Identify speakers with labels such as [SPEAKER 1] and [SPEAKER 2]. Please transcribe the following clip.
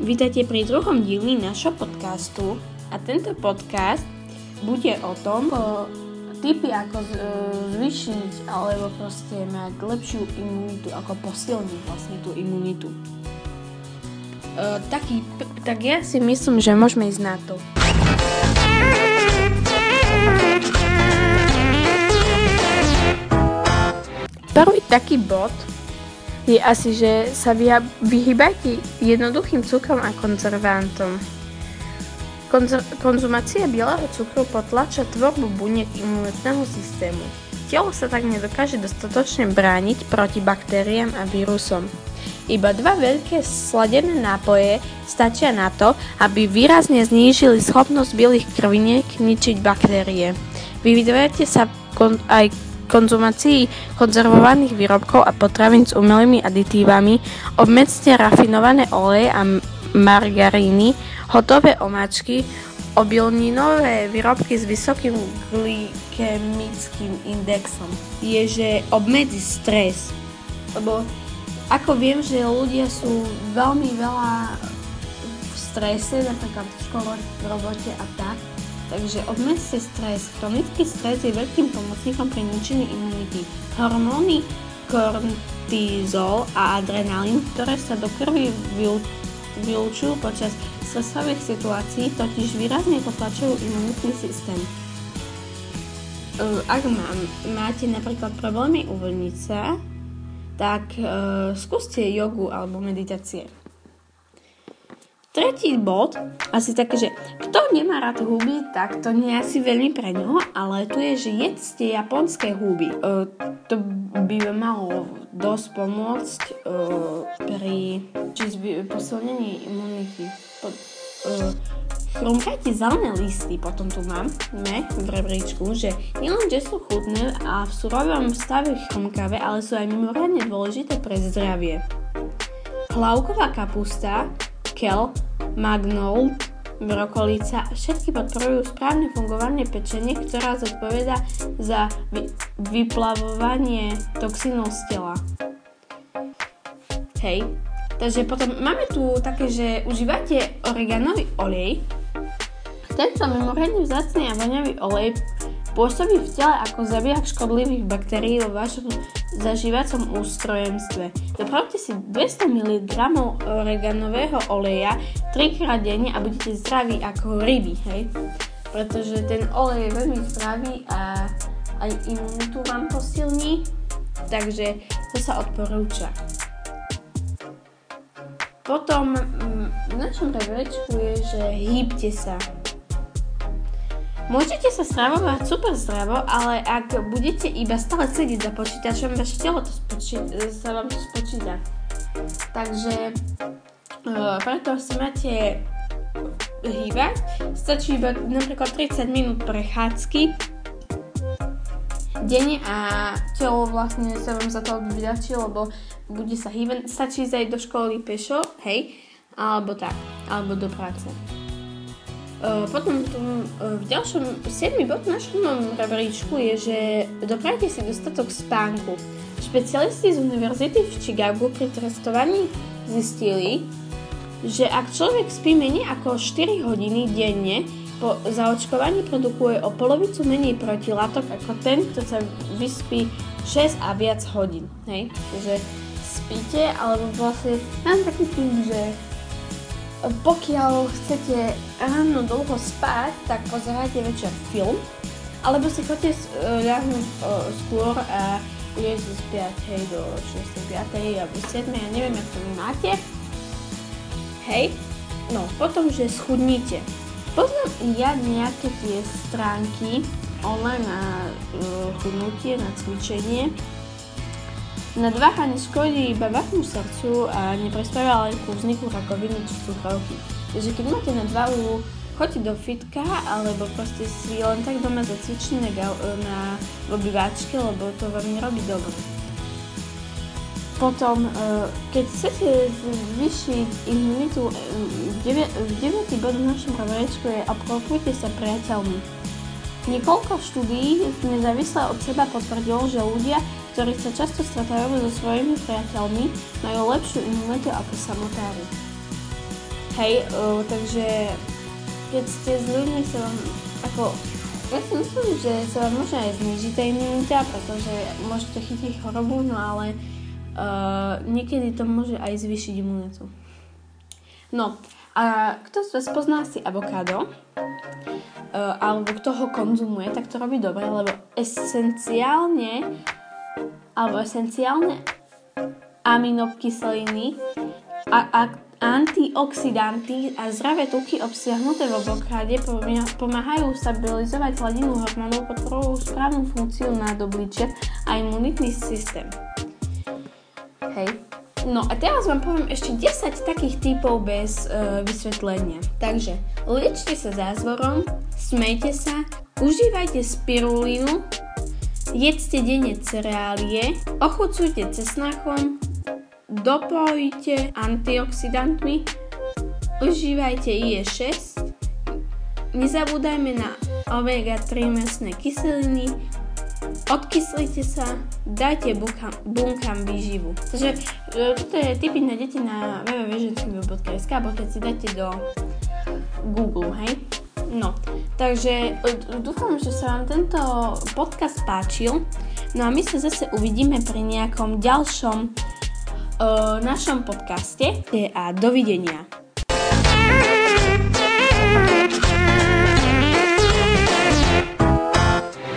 [SPEAKER 1] Vítajte pri druhom dieli našho podcastu a tento podcast bude o tom, o typy ako e, zvyšiť alebo proste mať lepšiu imunitu, ako posilniť vlastne tú imunitu. E, taký, tak ja si myslím, že môžeme ísť na to. Prvý taký bod je asi, že sa vyhýbajte jednoduchým cukrom a konzervantom. Konz- konzumácia bieleho cukru potlača tvorbu buniek imunitného systému. Telo sa tak nedokáže dostatočne brániť proti baktériám a vírusom. Iba dva veľké sladené nápoje stačia na to, aby výrazne znížili schopnosť bielých krviniek ničiť baktérie. Vyvidujete sa kon- aj konzumácii konzervovaných výrobkov a potravín s umelými aditívami, obmedzte rafinované oleje a margaríny, hotové omáčky, obilninové výrobky s vysokým glykemickým indexom. Je, že obmedzi stres. Lebo ako viem, že ľudia sú veľmi veľa v strese, napríklad v škole, v robote a tak, Takže obmedzte stres. Chronický stres je veľkým pomocníkom pri ničení imunity. Hormóny kortizol a adrenalín, ktoré sa do krvi vylúčujú počas stresových situácií, totiž výrazne potlačujú imunitný systém. Ak mám, máte napríklad problémy uvoľniť sa, tak uh, skúste jogu alebo meditácie. Tretí bod, asi také, že kto nemá rád huby, tak to nie je asi veľmi pre ňoho, ale tu je, že jedzte japonské huby. Uh, to by malo dosť pomôcť uh, pri posilnení imunity. Po, uh, Chrumkajte zelené listy, potom tu máme v rebríčku, že nielen, že sú chutné a v surovom stave chrumkavé, ale sú aj mimoriadne dôležité pre zdravie. Hlavková kapusta, kel, magnold, brokolica, všetky podporujú správne fungovanie pečenie, ktorá zodpoveda za vy- vyplavovanie toxínov z tela. Hej, takže potom máme tu také, že užívate oreganový olej. Tento mimoriadne vzácný a voňavý olej Pôsobí v tele ako zabijak škodlivých baktérií vo vašom zažívacom ústrojenstve. Dopravte si 200 mg oreganového oleja 3 krát denne a budete zdraví ako ryby, hej? Pretože ten olej je veľmi zdravý a aj imunitu vám posilní, takže to sa odporúča. Potom mm, v našom rebríčku je, že hýbte sa. Môžete sa stravovať super zdravo, ale ak budete iba stále sedieť za počítačom, vaše telo to spočí- sa vám to spočíta. Takže uh, preto si máte hýbať. Stačí iba napríklad 30 minút prechádzky denne a telo vlastne sa vám za to vyľahčí, lebo bude sa hýbať. Stačí aj do školy pešo, hej, alebo tak, alebo do práce. Potom tu, v ďalšom 7. bod našom rebríčku je, že doprajte si dostatok spánku. Špecialisti z univerzity v Chicagu pri testovaní zistili, že ak človek spí menej ako 4 hodiny denne, po zaočkovaní produkuje o polovicu menej protilátok ako ten, kto sa vyspí 6 a viac hodín. Hej? Takže spíte, alebo vlastne mám taký tým, že pokiaľ chcete ráno dlho spať, tak pozerajte večer film, alebo si chodite ľahnúť skôr a si spiať hej do 6. 5. alebo 7. ja neviem, ako vy máte. Hej, no potom, že schudnite. Poznám ja nejaké tie stránky online na uh, chudnutie, na cvičenie, Nadváha neškodí iba vášmu srdcu a neprispieva ale ku vzniku rakoviny či cukrovky. Takže keď máte nadváhu, choďte do fitka alebo proste si len tak doma zacvičte na, na obývačke, lebo to vám nerobí dobre. Potom, e, keď chcete zvýšiť imunitu, e, v 9. bod v našom rebríčku je obklopujte sa priateľmi. Niekoľko štúdií nezávisle od seba potvrdilo, že ľudia, ktorí sa často stretávajú so svojimi priateľmi, majú lepšiu imunitu ako samotári. Hej, uh, takže keď ste s ľuďmi sa vám, ako, ja si myslím, že sa vám môže aj znižiť tá imunita, pretože môžete chytiť chorobu, no ale uh, niekedy to môže aj zvýšiť imunitu. No, a kto z vás pozná si avokádo, uh, alebo kto ho konzumuje, tak to robí dobre, lebo esenciálne, alebo esenciálne aminokyseliny a, a antioxidanty a zdravé tuky obsiahnuté v avokáde pomáhajú stabilizovať hladinu hormónov, podporujú správnu funkciu nádobličiek a imunitný systém. Hej. No a teraz vám poviem ešte 10 takých typov bez uh, vysvetlenia. Takže liečte sa zázvorom, smejte sa, užívajte spirulínu, jedzte denne cereálie, ochucujte cesnachom, dopojte antioxidantmi, užívajte IE6, nezabúdajme na omega-3 mesné kyseliny, odkyslite sa, dajte bunkám, bunkám výživu. Takže e, toto je tipy na deti na www.ženským.sk alebo keď si dáte do Google, hej? No, takže e, dúfam, že sa vám tento podcast páčil. No a my sa zase uvidíme pri nejakom ďalšom našom podcaste a dovidenia.